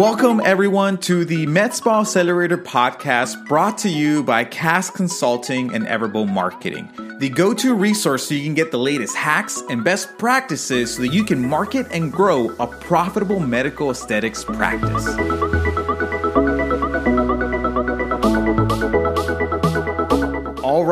Welcome, everyone, to the MedSpa Accelerator podcast brought to you by Cast Consulting and Everbowl Marketing, the go to resource so you can get the latest hacks and best practices so that you can market and grow a profitable medical aesthetics practice.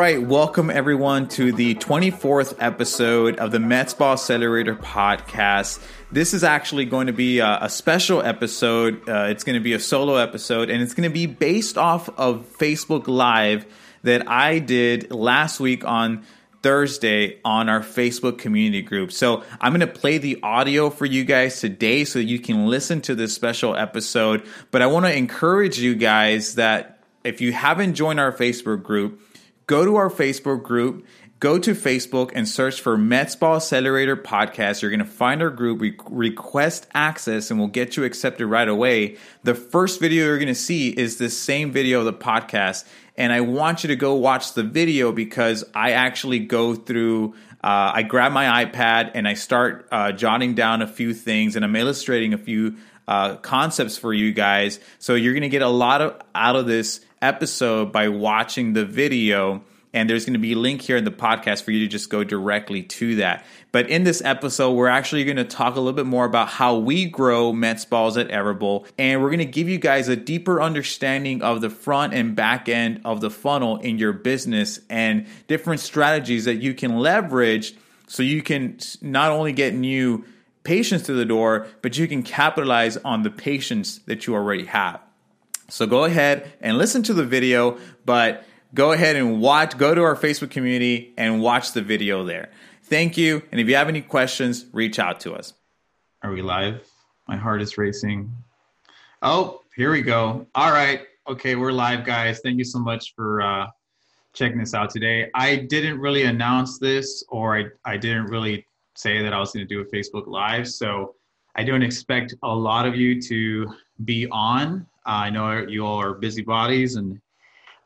Right, welcome everyone to the 24th episode of the MedSpa Accelerator podcast. This is actually going to be a, a special episode. Uh, it's going to be a solo episode, and it's going to be based off of Facebook Live that I did last week on Thursday on our Facebook community group. So I'm going to play the audio for you guys today so you can listen to this special episode. But I want to encourage you guys that if you haven't joined our Facebook group, go to our Facebook group, go to Facebook and search for MedSpa Accelerator Podcast. You're going to find our group, re- request access, and we'll get you accepted right away. The first video you're going to see is the same video of the podcast. And I want you to go watch the video because I actually go through. Uh, I grab my iPad and I start uh, jotting down a few things, and I'm illustrating a few uh, concepts for you guys. So you're going to get a lot of out of this episode by watching the video. And there's going to be a link here in the podcast for you to just go directly to that. But in this episode, we're actually going to talk a little bit more about how we grow med spas at Everbowl. And we're going to give you guys a deeper understanding of the front and back end of the funnel in your business and different strategies that you can leverage so you can not only get new patients to the door, but you can capitalize on the patients that you already have. So go ahead and listen to the video, but go ahead and watch, go to our Facebook community and watch the video there. Thank you. And if you have any questions, reach out to us. Are we live? My heart is racing. Oh, here we go. All right. Okay, we're live, guys. Thank you so much for uh, checking this out today. I didn't really announce this, or I, I didn't really say that I was going to do a Facebook Live. So I don't expect a lot of you to be on. Uh, I know you all are busybodies and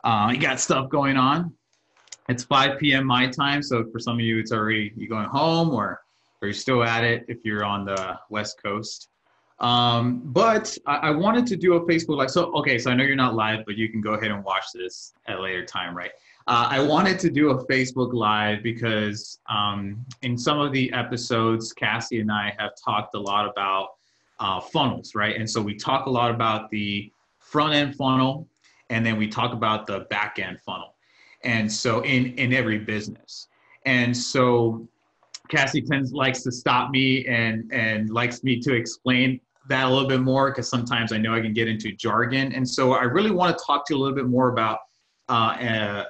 uh, you got stuff going on. It's 5 p.m. my time, so for some of you, it's already you going home or or you're still at it if you're on the West Coast. Um, but I, I, wanted to do a Facebook live. So okay, so I know you're not live, but you can go ahead and watch this at a later time, right? Uh, I wanted to do a Facebook live because um, in some of the episodes, Cassie and I have talked a lot about uh, funnels, right? And so we talk a lot about the front end funnel, and then we talk about the back end funnel. And so in in every business, and so Cassie tends likes to stop me and and likes me to explain that a little bit more because sometimes I know I can get into jargon, and so I really want to talk to you a little bit more about uh,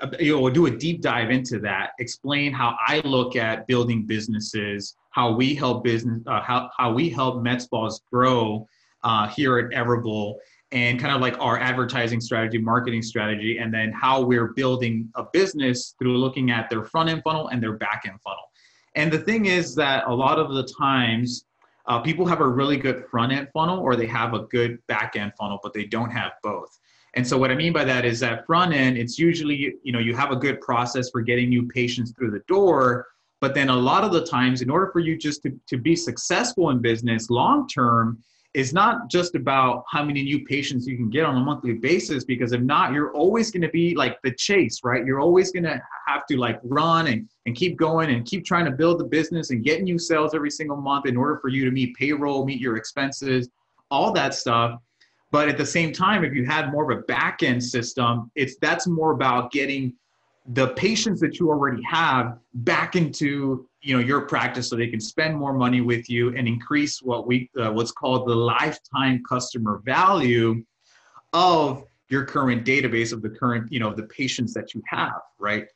uh, you know, do a deep dive into that, explain how I look at building businesses, how we help business, uh, how, how we help med spas grow uh, here at Everbowl, and kind of like our advertising strategy, marketing strategy, and then how we're building a business through looking at their front end funnel and their back end funnel. And the thing is that a lot of the times, uh, people have a really good front end funnel or they have a good back end funnel, but they don't have both. And so what I mean by that is that front end, it's usually, you know, you have a good process for getting new patients through the door. But then a lot of the times, in order for you just to, to be successful in business long term, is not just about how many new patients you can get on a monthly basis, because if not, you're always going to be like the chase, right? You're always going to have to like run and, and keep going and keep trying to build the business and get new sales every single month in order for you to meet payroll, meet your expenses, all that stuff but at the same time, if you had more of a back end system, it's that's more about getting the patients that you already have back into you know your practice so they can spend more money with you and increase what we uh, what's called the lifetime customer value of your current database of the current you know the patients that you have right?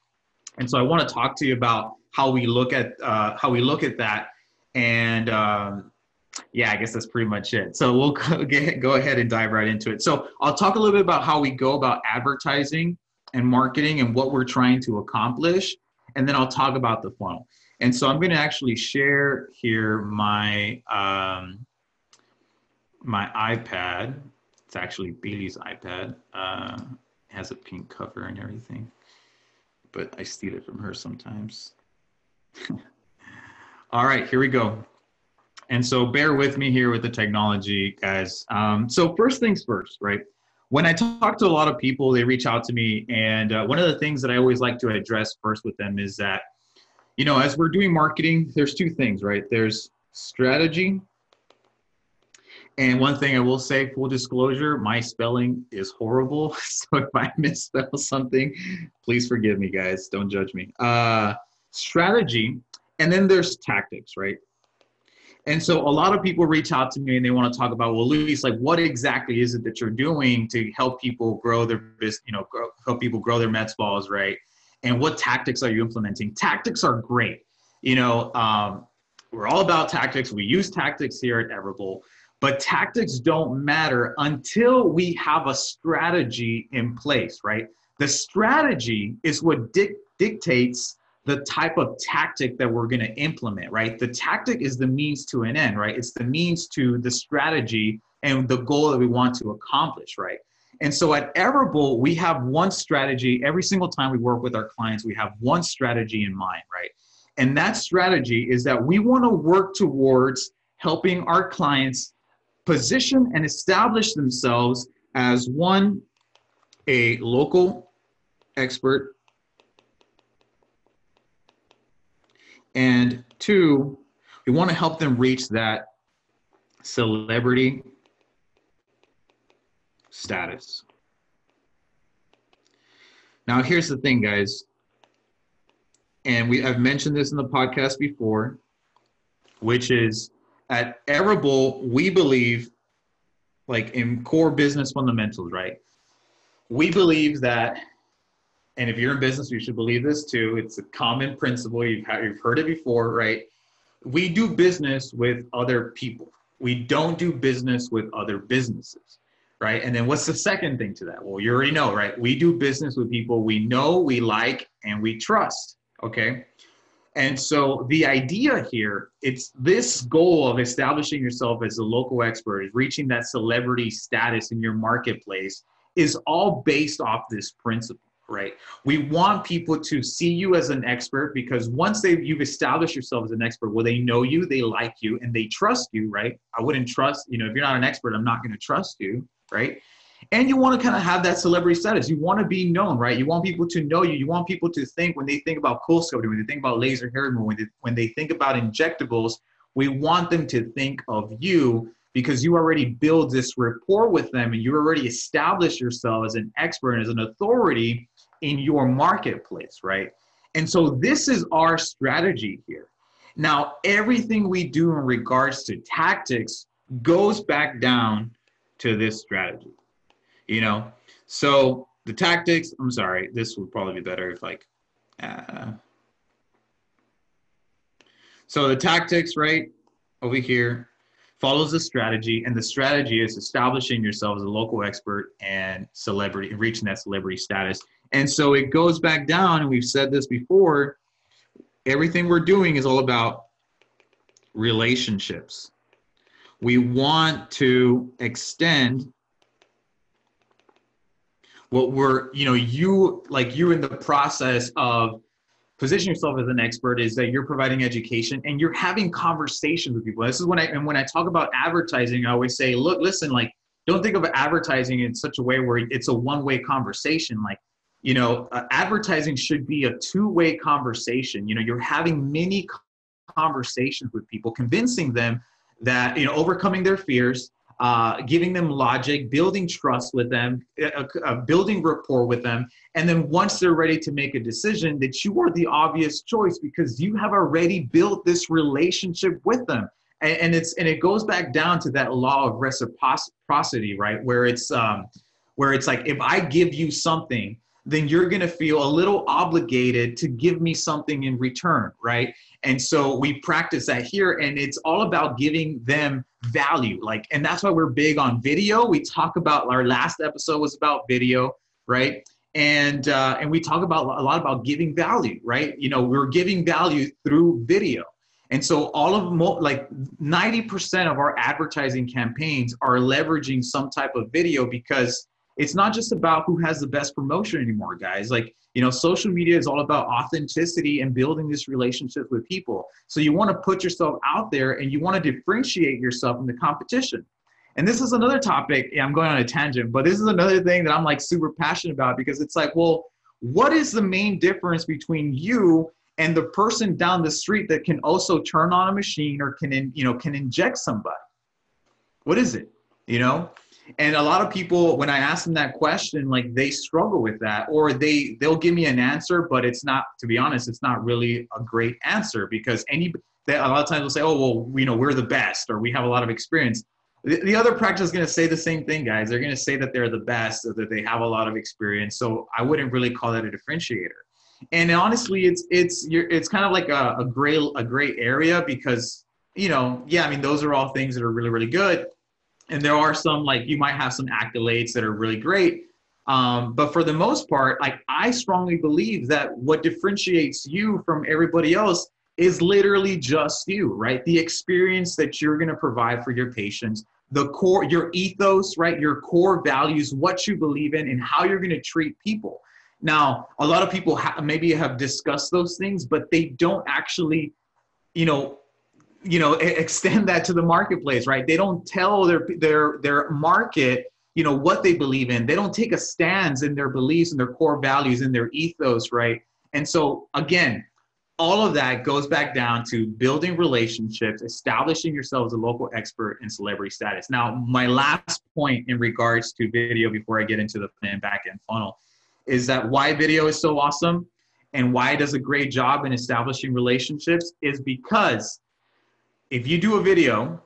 And so i want to talk to you about how we look at uh, how we look at that and um, yeah, I guess that's pretty much it. So we'll go ahead and dive right into it. So I'll talk a little bit about how we go about advertising and marketing and what we're trying to accomplish, and then I'll talk about the funnel. And so I'm going to actually share here my um, my iPad. It's actually Bailey's iPad. Uh, has a pink cover and everything, but I steal it from her sometimes. All right, here we go. And so bear with me here with the technology, guys. Um, so first things first, right? When I talk to a lot of people, they reach out to me, and uh, one of the things that I always like to address first with them is that, you know, as we're doing marketing, there's two things, right? There's strategy and one thing I will say, full disclosure, my spelling is horrible. So if I misspell something, please forgive me, guys. Don't judge me. Uh, strategy, and then there's tactics, right? And so a lot of people reach out to me and they want to talk about, well, Luis, like what exactly is it that you're doing to help people grow their business, you know, grow, help people grow their med spas, right? And what tactics are you implementing? Tactics are great. You know, um, we're all about tactics. We use tactics here at Everbowl. But tactics don't matter until we have a strategy in place, right? The strategy is what dic- dictates the type of tactic that we're going to implement, right? The tactic is the means to an end, right? It's the means to the strategy and the goal that we want to accomplish, right? And so at Everbowl, we have one strategy. Every single time we work with our clients, we have one strategy in mind, right? And that strategy is that we want to work towards helping our clients position and establish themselves as one, a local expert, and two, we want to help them reach that celebrity status. Now, here's the thing, guys, and we I've mentioned this in the podcast before, which is at Everbowl, we believe, like in core business fundamentals, right? We believe that, and if you're in business, you should believe this too. It's a common principle. You've, you've heard it before, right? We do business with other people. We don't do business with other businesses, right? And then what's the second thing to that? Well, you already know, right? We do business with people we know, we like, and we trust, okay? And so the idea here, it's this goal of establishing yourself as a local expert, reaching that celebrity status in your marketplace, is all based off this principle, right? We want people to see you as an expert because once they you've established yourself as an expert, well, they know you, they like you, and they trust you, right? I wouldn't trust, you know, if you're not an expert, I'm not going to trust you, right? and you want to kind of have that celebrity status. You want to be known, right? You want people to know you. You want people to think when they think about CoolSculpting, when they think about laser hair removal, when they, when they think about injectables, we want them to think of you because you already build this rapport with them and you already establish yourself as an expert and as an authority in your marketplace, right? And so this is our strategy here. Now, everything we do in regards to tactics goes back down to this strategy you know so the tactics i'm sorry this would probably be better if like uh, so the tactics right over here follows the strategy and the strategy is establishing yourself as a local expert and celebrity reaching that celebrity status and so it goes back down and we've said this before everything we're doing is all about relationships. We want to extend what we're you know you like you're in the process of position yourself as an expert is that you're providing education and you're having conversations with people. This is when i and when i talk about advertising i always say look listen like don't think of advertising in such a way where it's a one-way conversation. Like you know uh, advertising should be a two-way conversation you know you're having many conversations with people convincing them that you know overcoming their fears uh, giving them logic, building trust with them, uh, uh, building rapport with them. And then once they're ready to make a decision, that you are the obvious choice because you have already built this relationship with them. And, and it's and it goes back down to that law of reciprocity, right? Where it's um, where it's like if I give you something, then you're going to feel a little obligated to give me something in return, right? And so we practice that here, and it's all about giving them value. Like, and that's why we're big on video. We talk about our last episode was about video, right? And uh, and we talk about a lot about giving value, right? You know, we're giving value through video. And so all of mo- like 90% of our advertising campaigns are leveraging some type of video because it's not just about who has the best promotion anymore, guys. Like, you know, social media is all about authenticity and building this relationship with people. So you want to put yourself out there and you want to differentiate yourself from the competition. And this is another topic. Yeah, I'm going on a tangent, but this is another thing that I'm like super passionate about because it's like, well, what is the main difference between you and the person down the street that can also turn on a machine or can, in, you know, can inject somebody? What is it? You know, and a lot of people when i ask them that question like they struggle with that or they they'll give me an answer but it's not to be honest it's not really a great answer because any they, a lot of times they'll say oh well you know we're the best or we have a lot of experience. The, the other practice is going to say the same thing guys. They're going to say that they're the best or that they have a lot of experience so i wouldn't really call that a differentiator. And honestly it's it's you're, it's kind of like a, a gray a gray area because you know yeah i mean those are all things that are really really good and there are some like you might have some accolades that are really great. Um, but for the most part like i strongly believe that what differentiates you from everybody else is literally just you right? The experience that you're going to provide for your patients the core your ethos right? Your core values what you believe in and how you're going to treat people. Now a lot of people ha- maybe have discussed those things but they don't actually you know you know extend that to the marketplace right? They don't tell their their their market you know what they believe in. They don't take a stance in their beliefs and their core values and their ethos right? And so again all of that goes back down to building relationships establishing yourself as a local expert in celebrity status. Now my last point in regards to video before i get into the back end funnel is that why video is so awesome and why it does a great job in establishing relationships is because if you do a video,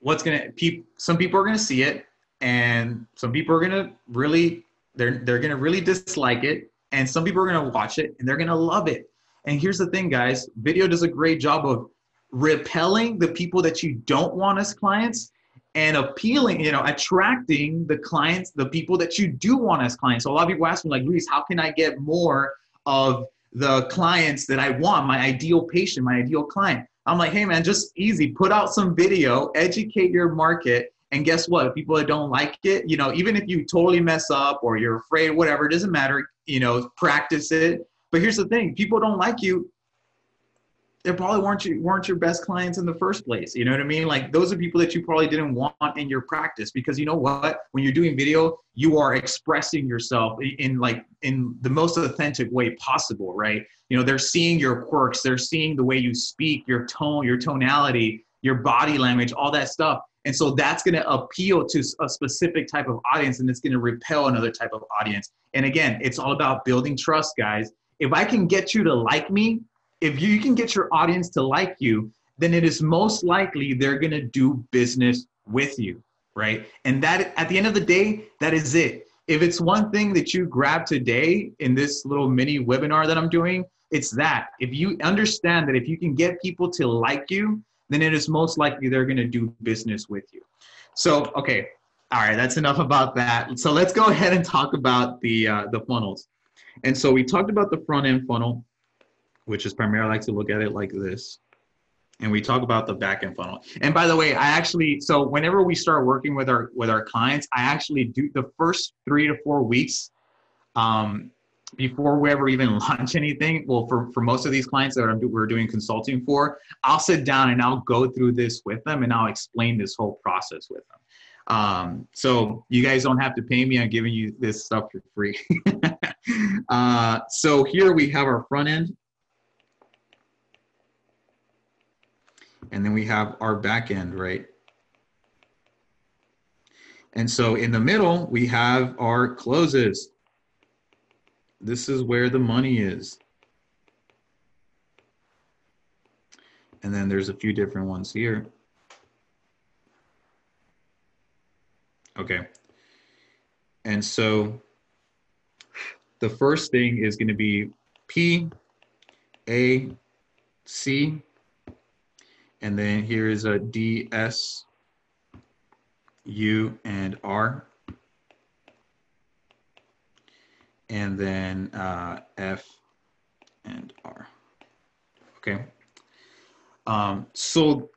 what's gonna pe- some people are gonna see it, and some people are gonna really they're they're gonna really dislike it, and some people are gonna watch it and they're gonna love it. And here's the thing, guys: video does a great job of repelling the people that you don't want as clients and appealing, you know, attracting the clients, the people that you do want as clients. So a lot of people ask me, like, Luis, how can I get more of the clients that I want, my ideal patient, my ideal client? I'm like, hey man, just easy. Put out some video, educate your market, and guess what? People that don't like it, you know, even if you totally mess up or you're afraid, whatever, it doesn't matter. You know, practice it. But here's the thing: people don't like you they probably weren't you weren't your best clients in the first place. You know what I mean? Like those are people that you probably didn't want in your practice because you know what? When you're doing video, you are expressing yourself in like in the most authentic way possible, right? You know, they're seeing your quirks, they're seeing the way you speak, your tone, your tonality, your body language, all that stuff. And so that's going to appeal to a specific type of audience and it's going to repel another type of audience. And again, it's all about building trust, guys. If I can get you to like me, if you can get your audience to like you, then it is most likely they're going to do business with you, right? And that at the end of the day, that is it. If it's one thing that you grab today in this little mini webinar that I'm doing, it's that. If you understand that if you can get people to like you, then it is most likely they're going to do business with you. So, okay, all right, that's enough about that. So let's go ahead and talk about the uh, the funnels. And so we talked about the front end funnel which is primarily like to look at it like this. And we talk about the back end funnel. And by the way, I actually so whenever we start working with our with our clients, I actually do the first three to four weeks um, before we ever even launch anything. Well, for for most of these clients that we're doing consulting for, I'll sit down and I'll go through this with them and I'll explain this whole process with them. Um, so you guys don't have to pay me. I'm giving you this stuff for free. uh, so here we have our front end. And then we have our back end, right? And so in the middle, we have our closes. This is where the money is. And then there's a few different ones here. Okay. And so the first thing is going to be P, A, C, and then here is a D, S, U, and R. And then uh, F and R. Okay. Um, so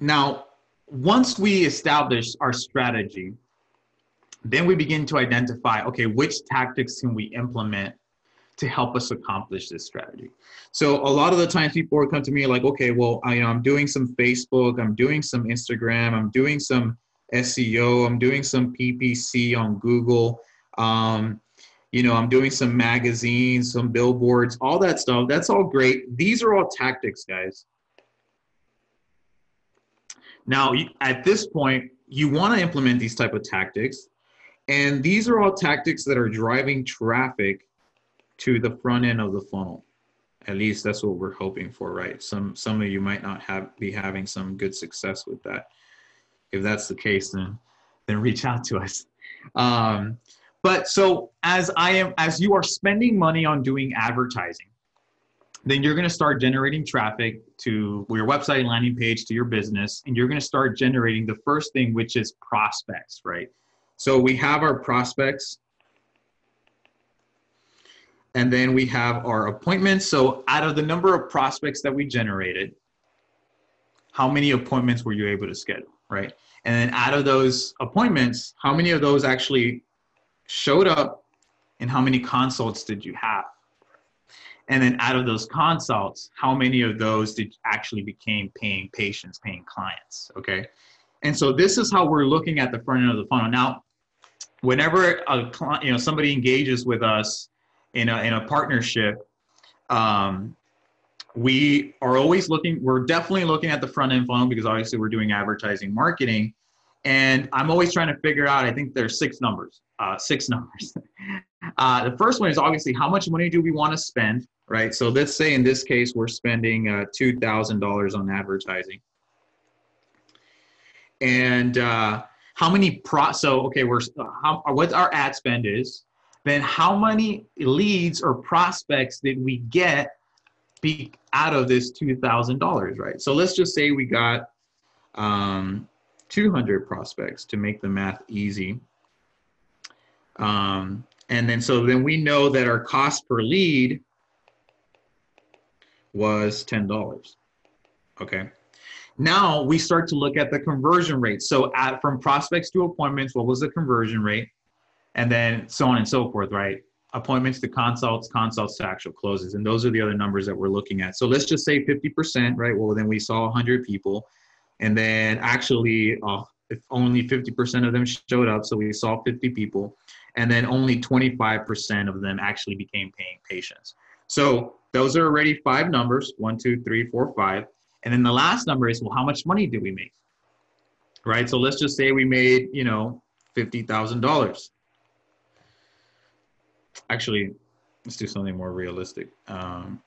now, once we establish our strategy, then we begin to identify okay, which tactics can we implement to help us accomplish this strategy. So a lot of the times people will come to me like, okay, well, I, you know, I'm doing some Facebook, I'm doing some Instagram, I'm doing some SEO, I'm doing some PPC on Google. Um, you know, I'm doing some magazines, some billboards, all that stuff. That's all great. These are all tactics, guys. Now, at this point, you want to implement these type of tactics, and these are all tactics that are driving traffic to the front end of the funnel. At least that's what we're hoping for, right? Some some of you might not have be having some good success with that. If that's the case, then then reach out to us. Um, but so as I am, as you are spending money on doing advertising, then you're going to start generating traffic to your website and landing page to your business, and you're going to start generating the first thing, which is prospects, right? So we have our prospects and then we have our appointments. So out of the number of prospects that we generated, how many appointments were you able to schedule, right? And then out of those appointments, how many of those actually showed up and how many consults did you have? And then out of those consults, how many of those did actually became paying patients, paying clients? Okay. And so this is how we're looking at the front end of the funnel. Now, whenever a client, you know, somebody engages with us in a, in a partnership, um, we are always looking, we're definitely looking at the front end funnel because obviously we're doing advertising marketing. And I'm always trying to figure out, I think there's six numbers, uh, six numbers. uh, the first one is obviously how much money do we want to spend, right? So let's say in this case, we're spending uh, $2,000 on advertising. And uh, how many pro, so okay, we're, how, what our ad spend is, then how many leads or prospects did we get out of this $2,000, right? So let's just say we got um, 200 prospects to make the math easy. Um, and then so then we know that our cost per lead was $10. Okay. Now we start to look at the conversion rate. So at, from prospects to appointments, what was the conversion rate? And then so on and so forth, right? Appointments to consults, consults to actual closes. And those are the other numbers that we're looking at. So let's just say 50%, right? Well, then we saw 100 people. And then actually, uh, if only 50% of them showed up, so we saw 50 people. And then only 25% of them actually became paying patients. So those are already five numbers one, two, three, four, five. And then the last number is, well, how much money did we make? Right? So let's just say we made, you know, $50,000 actually, let's do something more realistic. Um,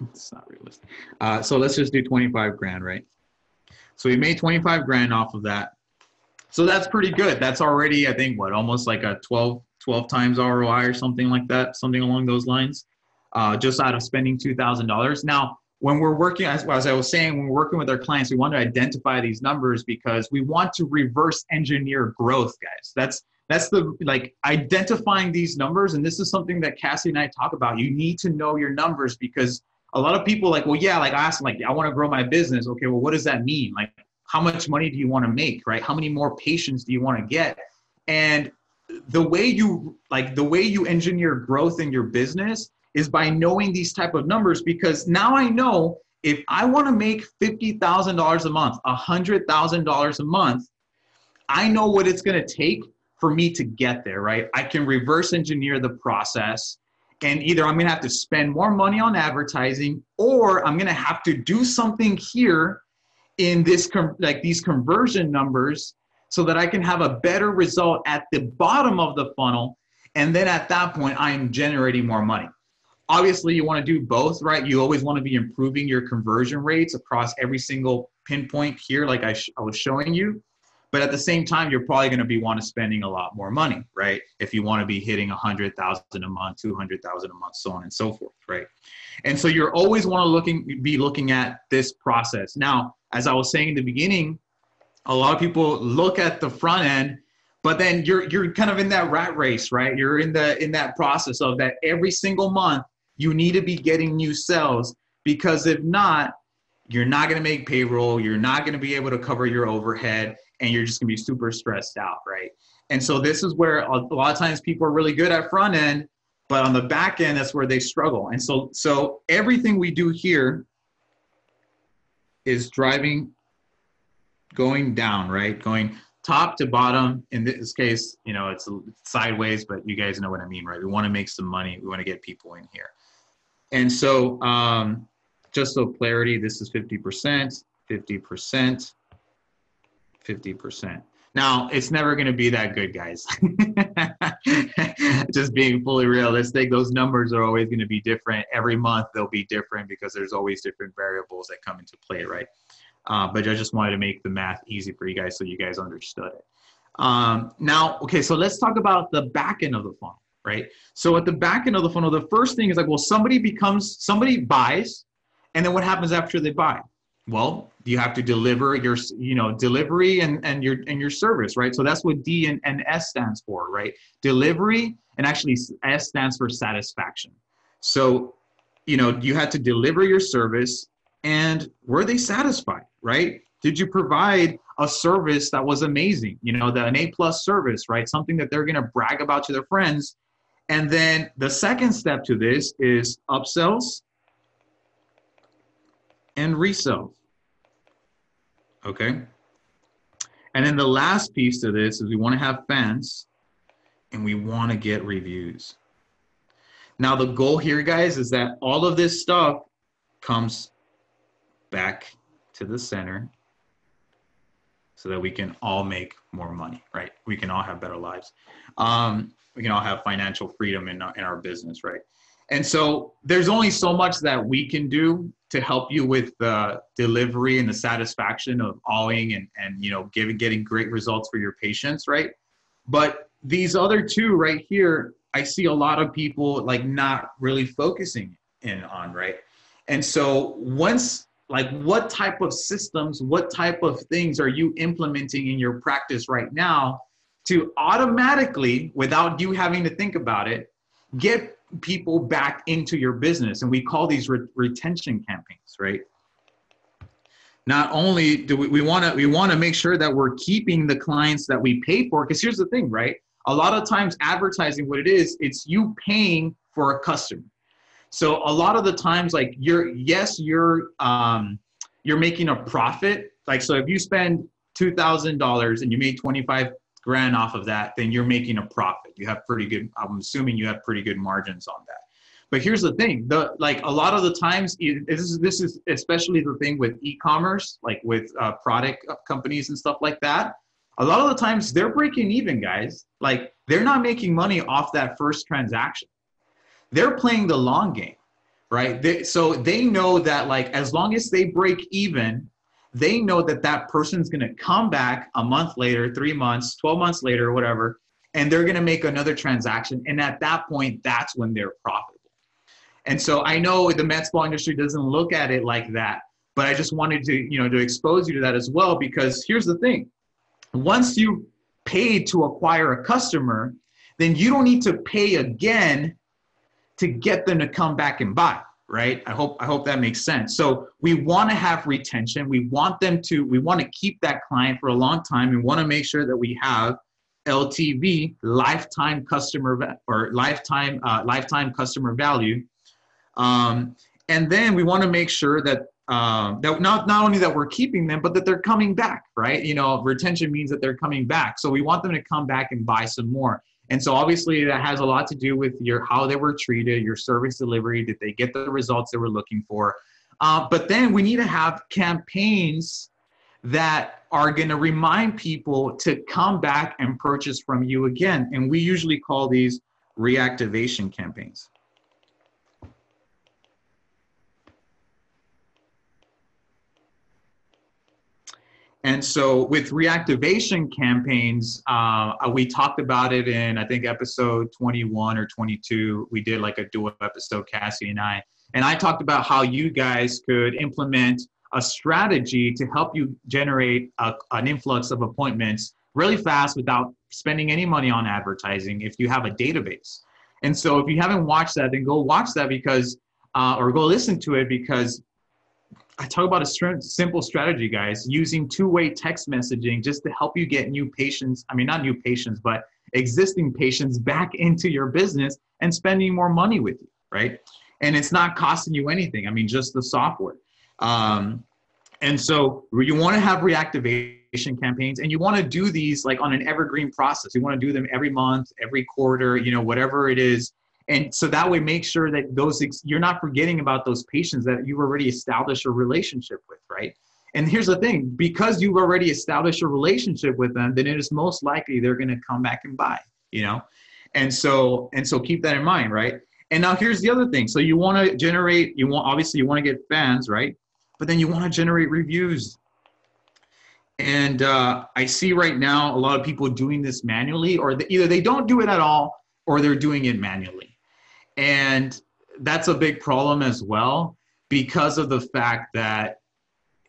it's not realistic. Uh, so let's just do 25 grand, right? So we made 25 grand off of that. So that's pretty good. That's already, I think, what, almost like a 12, 12 times ROI or something like that, something along those lines, uh, just out of spending $2,000. Now, when we're working, as, as I was saying, when we're working with our clients, we want to identify these numbers because we want to reverse engineer growth, guys. That's that's the like identifying these numbers and this is something that cassie and i talk about. You need to know your numbers because a lot of people like well yeah like i ask like i want to grow my business. Okay well what does that mean? Like how much money do you want to make right? How many more patients do you want to get? And the way you like the way you engineer growth in your business is by knowing these type of numbers because now i know if i want to make $50000 a month $100000 a month i know what it's going to take for me to get there, right? I can reverse engineer the process and either I'm going to have to spend more money on advertising or I'm going to have to do something here in this like these conversion numbers so that I can have a better result at the bottom of the funnel and then at that point I'm generating more money. Obviously you want to do both, right? You always want to be improving your conversion rates across every single pinpoint here like I, sh- I was showing you but at the same time you're probably going to be want to spending a lot more money right? If you want to be hitting a hundred thousand a month two hundred thousand a month so on and so forth right? And so you're always want to looking be looking at this process. Now as i was saying in the beginning a lot of people look at the front end but then you're you're kind of in that rat race right? You're in the in that process of that every single month you need to be getting new sales because if not you're not going to make payroll, you're not going to be able to cover your overhead, and you're just going to be super stressed out, right? And so this is where a lot of times people are really good at front end, but on the back end, that's where they struggle. And so, so everything we do here is driving, going down, right? Going top to bottom. In this case, you know, it's sideways, but you guys know what I mean, right? We want to make some money. We want to get people in here. And so, um, just so clarity, this is 50%, 50%, 50%. Now, it's never going to be that good, guys. Just being fully realistic, those numbers are always going to be different. Every month, they'll be different because there's always different variables that come into play, right? Uh, but I just wanted to make the math easy for you guys so you guys understood it. Um, now, okay, so let's talk about the back end of the funnel, right? So at the back end of the funnel, the first thing is like, well, somebody becomes, somebody buys, and then what happens after they buy? Well, you have to deliver your, you know, delivery and, and your and your service, right? So that's what D and, and S stands for, right? Delivery and actually S stands for satisfaction. So, you know, you had to deliver your service and were they satisfied, right? Did you provide a service that was amazing? You know, the, an A plus service, right? Something that they're gonna brag about to their friends. And then the second step to this is upsells and resell. Okay. And then the last piece to this is we want to have fans and we want to get reviews. Now, the goal here, guys, is that all of this stuff comes back to the center so that we can all make more money, right? We can all have better lives. Um, we can all have financial freedom in our, in our business, right? And so there's only so much that we can do to help you with the delivery and the satisfaction of awing and, and you know giving getting great results for your patients, right? But these other two right here, I see a lot of people like not really focusing in on, right? And so once like what type of systems, what type of things are you implementing in your practice right now to automatically, without you having to think about it, get people back into your business. And we call these re- retention campaigns, right? Not only do we, want to we want to make sure that we're keeping the clients that we pay for, because here's the thing, right? A lot of times advertising, what it is, it's you paying for a customer. So a lot of the times, like you're yes, you're um, you're making a profit. Like so, if you spend two thousand dollars and you made twenty five grand off of that, then you're making a profit. You have pretty good, I'm assuming you have pretty good margins on that. But here's the thing, the like a lot of the times, this is this is especially the thing with e-commerce, like with uh, product companies and stuff like that. A lot of the times they're breaking even, guys. Like they're not making money off that first transaction. They're playing the long game, right? They, so they know that like as long as they break even, they know that that person's going to come back a month later, three months, 12 months later, whatever, and they're going to make another transaction. And at that point, that's when they're profitable. And so I know the med spa industry doesn't look at it like that, but I just wanted to, you know, to expose you to that as well, because here's the thing. Once you paid to acquire a customer, then you don't need to pay again to get them to come back and buy right? I hope i hope that makes sense. So we want to have retention. We want them to we want to keep that client for a long time. And want to make sure that we have ltv lifetime customer or lifetime uh, lifetime customer value. Um, and then we want to make sure that um, that not not only that we're keeping them but that they're coming back right? You know retention means that they're coming back. So we want them to come back and buy some more and so obviously that has a lot to do with your how they were treated, your service delivery. Did they get the results they were looking for? Uh, but then we need to have campaigns that are going to remind people to come back and purchase from you again. And we usually call these reactivation campaigns. And so with reactivation campaigns, uh, we talked about it in, I think, episode 21 or 22. We did like a dual episode, Cassie and I. And I talked about how you guys could implement a strategy to help you generate a, an influx of appointments really fast without spending any money on advertising if you have a database. And so if you haven't watched that, then go watch that because, uh, or go listen to it because I talk about a simple strategy, guys, using two-way text messaging just to help you get new patients. I mean, not new patients, but existing patients back into your business and spending more money with you, right? And it's not costing you anything. I mean, just the software. Um, and so you want to have reactivation campaigns and you want to do these like on an evergreen process. You want to do them every month, every quarter, you know, whatever it is and so that way make sure that those you're not forgetting about those patients that you've already established a relationship with right? And here's the thing because you've already established a relationship with them then it is most likely they're going to come back and buy you know? And so and so keep that in mind right? And now here's the other thing so you want to generate you want obviously you want to get fans right? But then you want to generate reviews. And uh, i see right now a lot of people doing this manually or the, either they don't do it at all or they're doing it manually and that's a big problem as well because of the fact that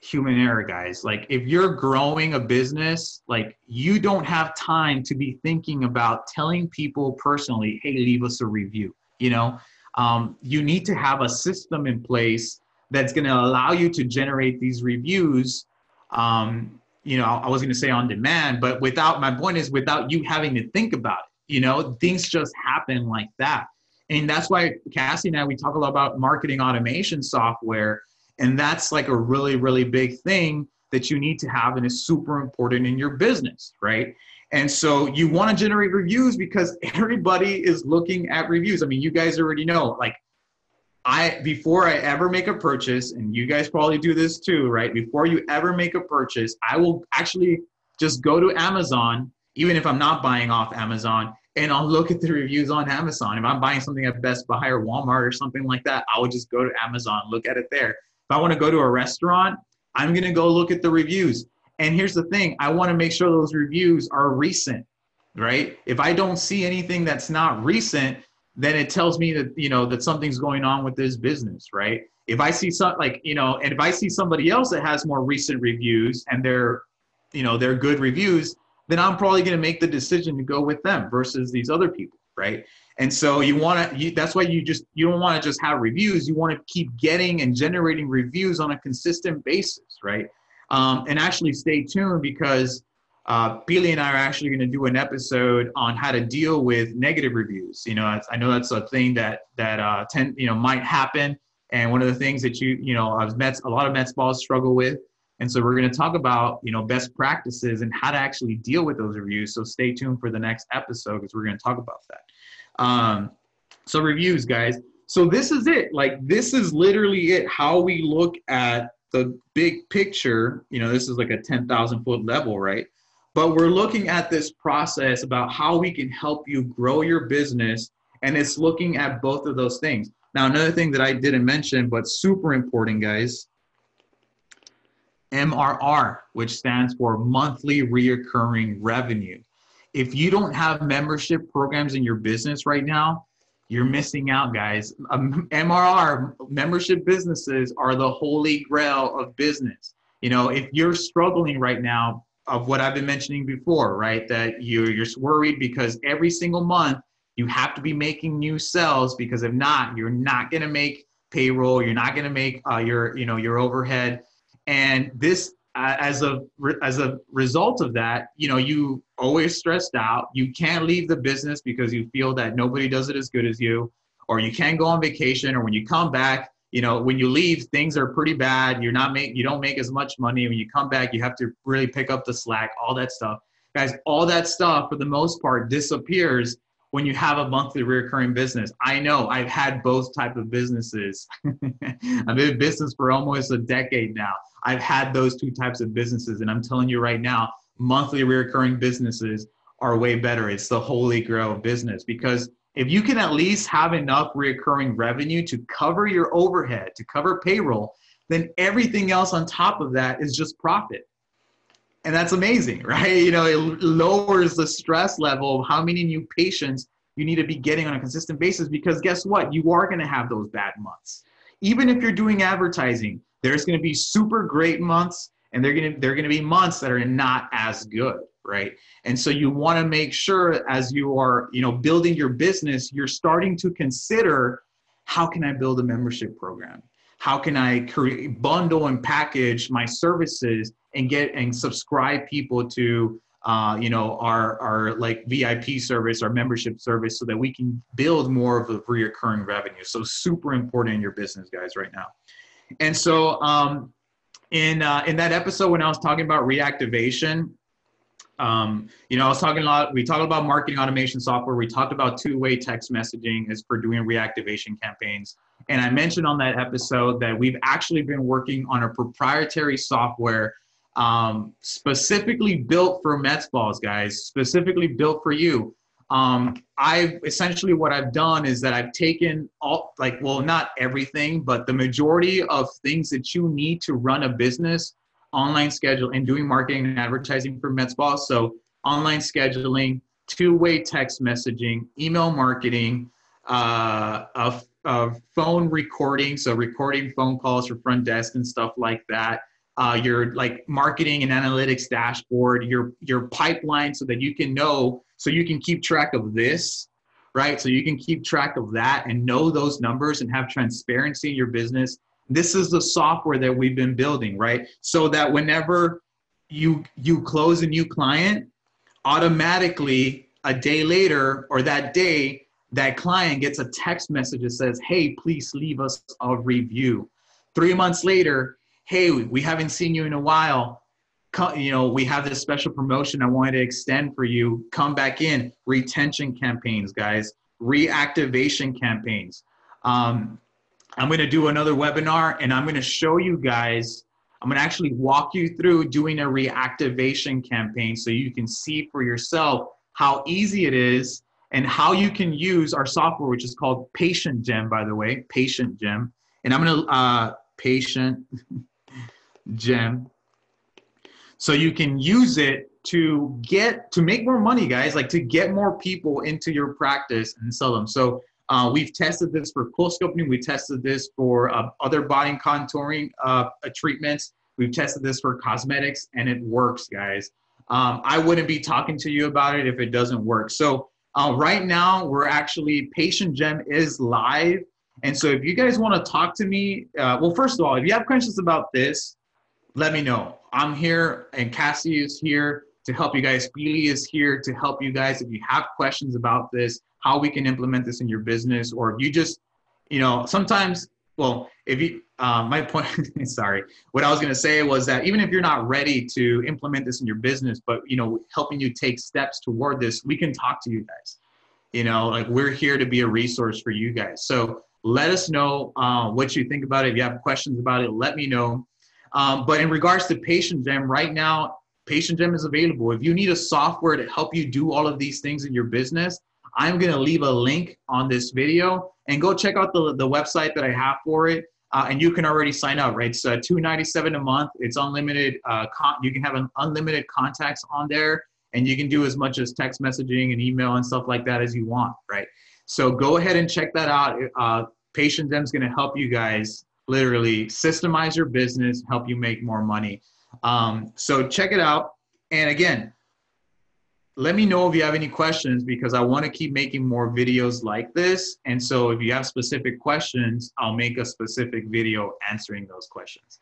human error guys. Like if you're growing a business like you don't have time to be thinking about telling people personally hey leave us a review you know? Um, you need to have a system in place that's going to allow you to generate these reviews um, you know i was going to say on demand but without my point is without you having to think about it you know? Things just happen like that and that's why Cassie and I, we talk a lot about marketing automation software. And that's like a really, really big thing that you need to have and is super important in your business, right? And so you want to generate reviews because everybody is looking at reviews. I mean, you guys already know, like, I before I ever make a purchase, and you guys probably do this too, right? Before you ever make a purchase, I will actually just go to Amazon, even if I'm not buying off Amazon, and I'll look at the reviews on Amazon. If I'm buying something at Best Buy or Walmart or something like that, I would just go to Amazon, look at it there. If I want to go to a restaurant, I'm going to go look at the reviews. And here's the thing I want to make sure those reviews are recent, right? If I don't see anything that's not recent, then it tells me that, you know, that something's going on with this business, right? If I see some like, you know, and if I see somebody else that has more recent reviews and they're, you know, they're good reviews, then I'm probably going to make the decision to go with them versus these other people, right? And so you want to, that's why you just, you don't want to just have reviews. You want to keep getting and generating reviews on a consistent basis, right? Um, and actually stay tuned because uh, Billy and I are actually going to do an episode on how to deal with negative reviews. You know, I know that's a thing that, that uh, tend, you know, might happen. And one of the things that you, you know, I've met a lot of med spas struggle with and so we're going to talk about, you know, best practices and how to actually deal with those reviews. So stay tuned for the next episode because we're going to talk about that. Um, so reviews, guys. So this is it. Like this is literally it. How we look at the big picture. You know, this is like a ten thousand foot level, right? But we're looking at this process about how we can help you grow your business, and it's looking at both of those things. Now, another thing that I didn't mention, but super important, guys, MRR, which stands for monthly reoccurring revenue. If you don't have membership programs in your business right now, you're missing out, guys. Um, MRR, membership businesses, are the holy grail of business. You know, if you're struggling right now, of what I've been mentioning before, right? That you're, you're worried because every single month you have to be making new sales because if not, you're not going to make payroll. You're not going to make uh, your, you know, your overhead and this uh, as a as a result of that you know you always stressed out you can't leave the business because you feel that nobody does it as good as you or you can't go on vacation or when you come back you know when you leave things are pretty bad you're not make you don't make as much money when you come back you have to really pick up the slack all that stuff guys all that stuff for the most part disappears when you have a monthly recurring business. I know I've had both type of businesses. I've been in business for almost a decade now. I've had those two types of businesses, and I'm telling you right now, monthly recurring businesses are way better. It's the holy grail of business because if you can at least have enough recurring revenue to cover your overhead, to cover payroll, then everything else on top of that is just profit. And that's amazing right? You know it lowers the stress level of how many new patients you need to be getting on a consistent basis because guess what? You are going to have those bad months. Even if you're doing advertising there's going to be super great months and they're going to they're going to be months that are not as good right and so you want to make sure as you are you know building your business you're starting to consider how can i build a membership program how can I create, bundle and package my services and get and subscribe people to uh, you know our our like VIP service, our membership service, so that we can build more of a recurring revenue. So super important in your business, guys, right now. And so um, in uh, in that episode when I was talking about reactivation, um, you know, I was talking a lot. We talked about marketing automation software. We talked about two-way text messaging as for doing reactivation campaigns. And I mentioned on that episode that we've actually been working on a proprietary software um, specifically built for med spas, guys. Specifically built for you. Um, I've essentially what I've done is that I've taken all like well not everything, but the majority of things that you need to run a business online schedule and doing marketing and advertising for med spas. So online scheduling, two-way text messaging, email marketing, uh, a, a phone recording, so recording phone calls for front desk and stuff like that. Uh, your like marketing and analytics dashboard, your your pipeline, so that you can know, so you can keep track of this, right? So you can keep track of that and know those numbers and have transparency in your business. This is the software that we've been building right? So that whenever you you close a new client automatically a day later or that day that client gets a text message that says hey please leave us a review. Three months later hey we haven't seen you in a while. You know we have this special promotion i wanted to extend for you. Come back in. Retention campaigns guys. Reactivation campaigns. Um, I'm going to do another webinar and I'm going to show you guys, I'm going to actually walk you through doing a reactivation campaign so you can see for yourself how easy it is and how you can use our software, which is called Patient Gem, by the way, Patient Gem. And I'm going to, uh, Patient Gem. So you can use it to get, to make more money, guys, like to get more people into your practice and sell them. So uh, we've tested this for CoolSculpting. We tested this for uh, other body contouring uh, treatments. We've tested this for cosmetics, and it works, guys. Um, I wouldn't be talking to you about it if it doesn't work. So uh, right now, we're actually Patient Gem is live, and so if you guys want to talk to me, uh, well, first of all, if you have questions about this, let me know. I'm here, and Cassie is here to help you guys. Feely is here to help you guys. If you have questions about this, how we can implement this in your business, or if you just, you know, sometimes, well, if you, uh, my point, sorry, what I was going to say was that even if you're not ready to implement this in your business, but, you know, helping you take steps toward this, we can talk to you guys. You know, like we're here to be a resource for you guys. So let us know uh, what you think about it. If you have questions about it, let me know. Um, but in regards to Patient Gem, right now, Patient Gem is available. If you need a software to help you do all of these things in your business, I'm going to leave a link on this video and go check out the, the website that I have for it. Uh, and you can already sign up, right? It's uh, 297 a month. It's unlimited. Uh, con- you can have an unlimited contacts on there and you can do as much as text messaging and email and stuff like that as you want, right? So go ahead and check that out. Uh, Patient is going to help you guys literally systemize your business, help you make more money. Um, so check it out. And again, let me know if you have any questions because I want to keep making more videos like this. And so if you have specific questions, I'll make a specific video answering those questions.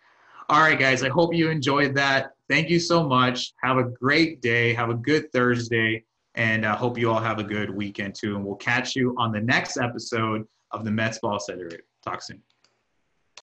All right, guys, I hope you enjoyed that. Thank you so much. Have a great day. Have a good Thursday. And I hope you all have a good weekend too. And we'll catch you on the next episode of the Med Spa Center. Talk soon.